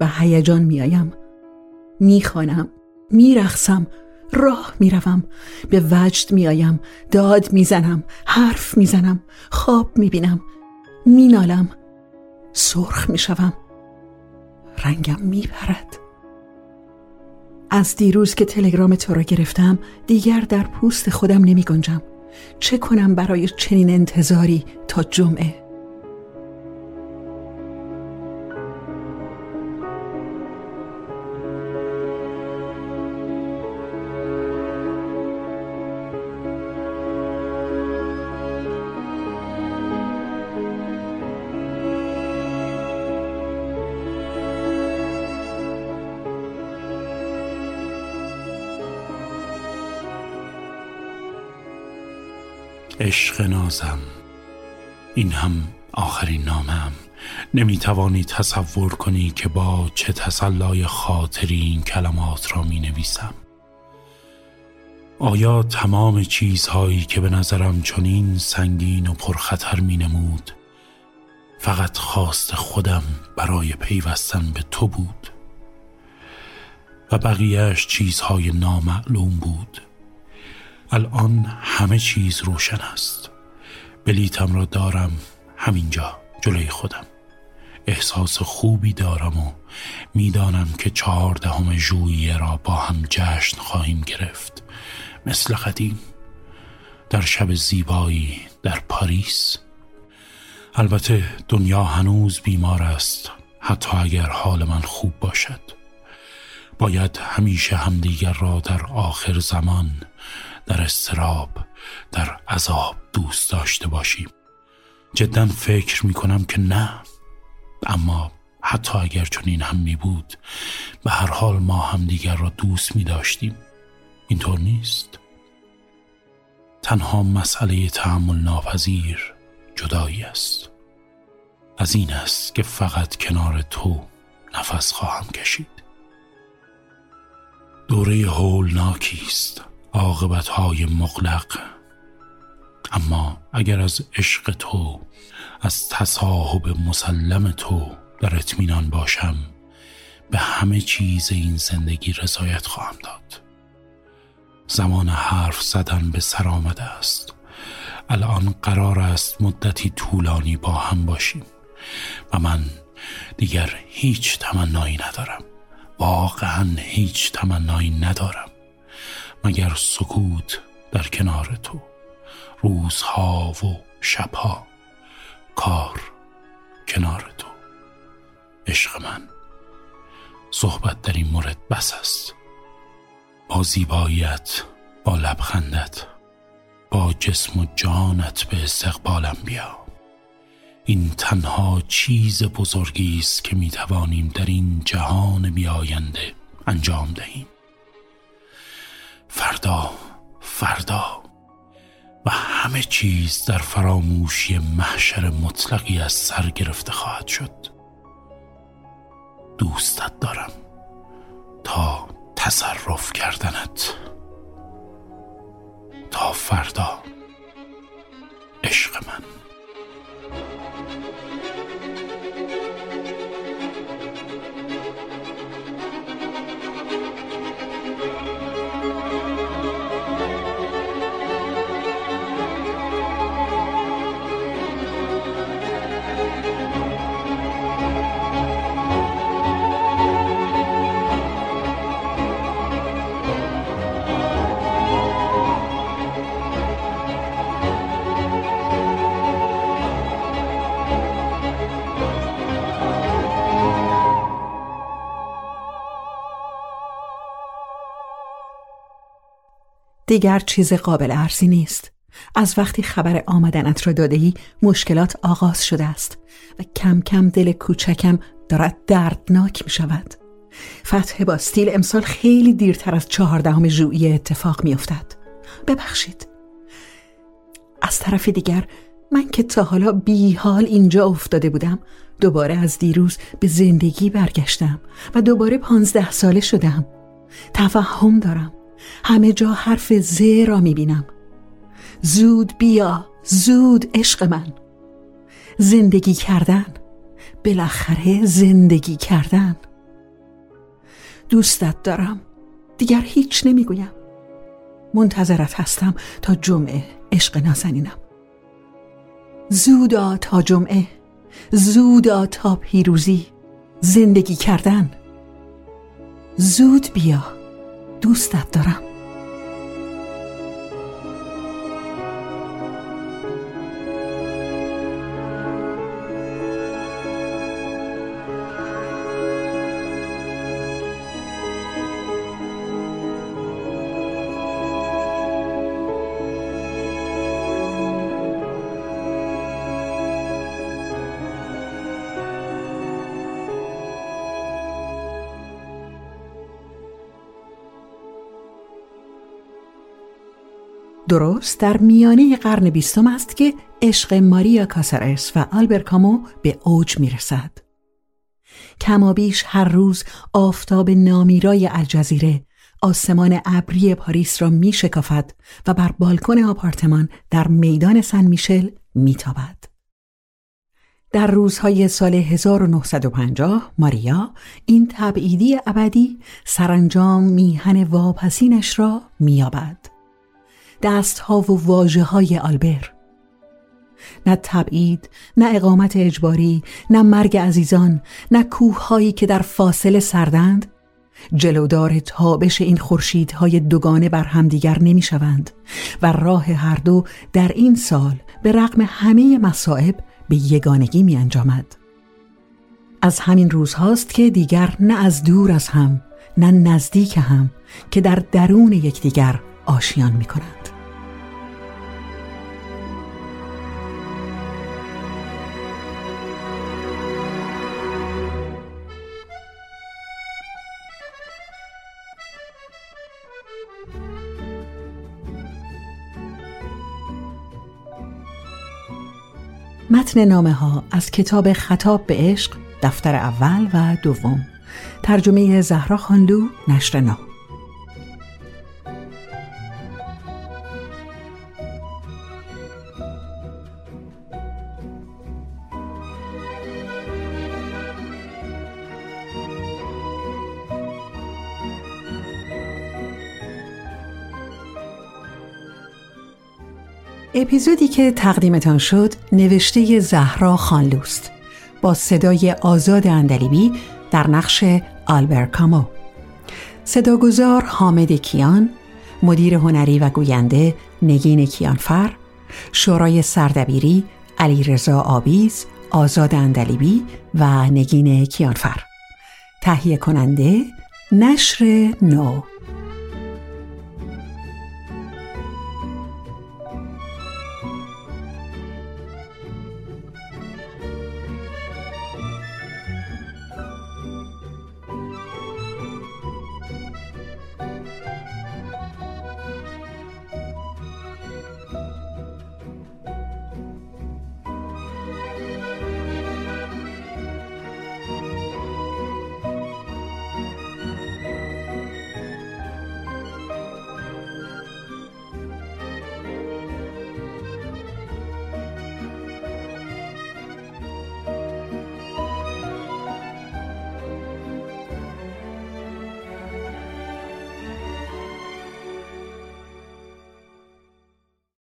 S1: و هیجان میآیم. می‌خوانم میرخسم راه می‌روم. به وجد میآیم داد می‌زنم حرف می‌زنم خواب می‌بینم. مینالم سرخ می‌شوم. رنگم میپرد. از دیروز که تلگرام تو را گرفتم دیگر در پوست خودم نمی گنجم. چه کنم برای چنین انتظاری تا جمعه؟
S3: عشق نازم. این هم آخرین نامم. نمی توانی تصور کنی که با چه تسلای خاطری این کلمات را می نویسم آیا تمام چیزهایی که به نظرم چنین سنگین و پرخطر می نمود فقط خواست خودم برای پیوستن به تو بود؟ و بقیهش چیزهای نامعلوم بود. الان همه چیز روشن است. بلیتم را دارم همینجا جلوی خودم. احساس خوبی دارم و می‌دانم که چهاردهم ژوئیه را با هم جشن خواهیم گرفت. مثل قدیم. در شب زیبایی در پاریس. البته دنیا هنوز بیمار است. حتی اگر حال من خوب باشد. باید همیشه همدیگر را در آخر زمان در استراب در عذاب دوست داشته باشیم. جدا فکر می کنم که نه. اما حتی اگر چنین هم می بود به هر حال ما هم دیگر را دوست می داشتیم اینطور نیست. تنها مسئله تحمل ناپذیر جدایی است. از این است که فقط کنار تو نفس خواهم کشید. دوره هولناکی است. عاقبت های مغلق. اما اگر از عشق تو از تصاحب مسلم تو در اطمینان باشم به همه چیز این زندگی رضایت خواهم داد. زمان حرف زدن به سر آمده است. الان قرار است مدتی طولانی با هم باشیم و من دیگر هیچ تمنایی ندارم. واقعا هیچ تمنایی ندارم. مگر سکوت در کنار تو روزها و شبها کار کنار تو. عشق من صحبت در این مورد بس است. با زیباییت با لبخندت با جسم و جانت به استقبالم بیا. این تنها چیز بزرگی است که می توانیم در این جهان بیاینده انجام دهیم. فردا فردا. و همه چیز در فراموشی محشر مطلقی از سر گرفته خواهد شد. دوستت دارم تا تصرف کردنت. تا فردا عشق من.
S1: دیگر چیز قابل ارزی نیست. از وقتی خبر آمدنت را دادهی مشکلات آغاز شده است و کم کم دل کوچکم دارد دردناک می شود فتح باستیل امسال خیلی دیرتر از چهاردهم ژوئیه اتفاق می افتد. ببخشید. از طرف دیگر من که تا حالا بی حال اینجا افتاده بودم دوباره از دیروز به زندگی برگشتم و دوباره پانزده ساله شدم. توهم دارم. همه جا حرف ز را می‌بینم. زود بیا زود عشق من. زندگی کردن بالاخره زندگی کردن. دوستت دارم دیگر هیچ نمی‌گویم. منتظرت هستم تا جمعه عشق نازنینم. زودا تا جمعه زودا تا پیروزی. زندگی کردن. زود بیا. دوستت دارم. درست در میانه قرن بیستم است که عشق ماریا کاسرس و آلبر کامو به اوج می رسد. کمابیش هر روز آفتاب نامیرای الجزیره آسمان ابری پاریس را می شکافد و بر بالکن آپارتمان در میدان سن میشل می تابد. در روزهای سال 1950 ماریا این تبعیدی ابدی سرانجام میهن واپسینش را مییابد. دستها و واجه های آلبر نه تبعید نه اقامت اجباری نه مرگ عزیزان نه کوههایی که در فاصله سردند جلودار تابش این خورشیدهای دوگانه بر همدیگر نمی شوند و راه هر دو در این سال به رغم همه مصائب به یگانگی می انجامد. از همین روزهاست که دیگر نه از دور از هم نه نزدیک هم که در درون یکدیگر آشیان می کنند. متن نامه ها از کتاب خطاب به عشق دفتر اول و دوم ترجمه زهرا خانلو نشر نام اپیزودی که تقدیمتان شد نوشته زهرا خانلوست با صدای آزاد اندلیبی در نقش آلبر کامو. صداگذار حامد کیان مدیر هنری و گوینده نگین کیانفر شورای سردبیری علی رضا آبیز آزاد اندلیبی و نگین کیانفر. تهیه کننده نشر نو.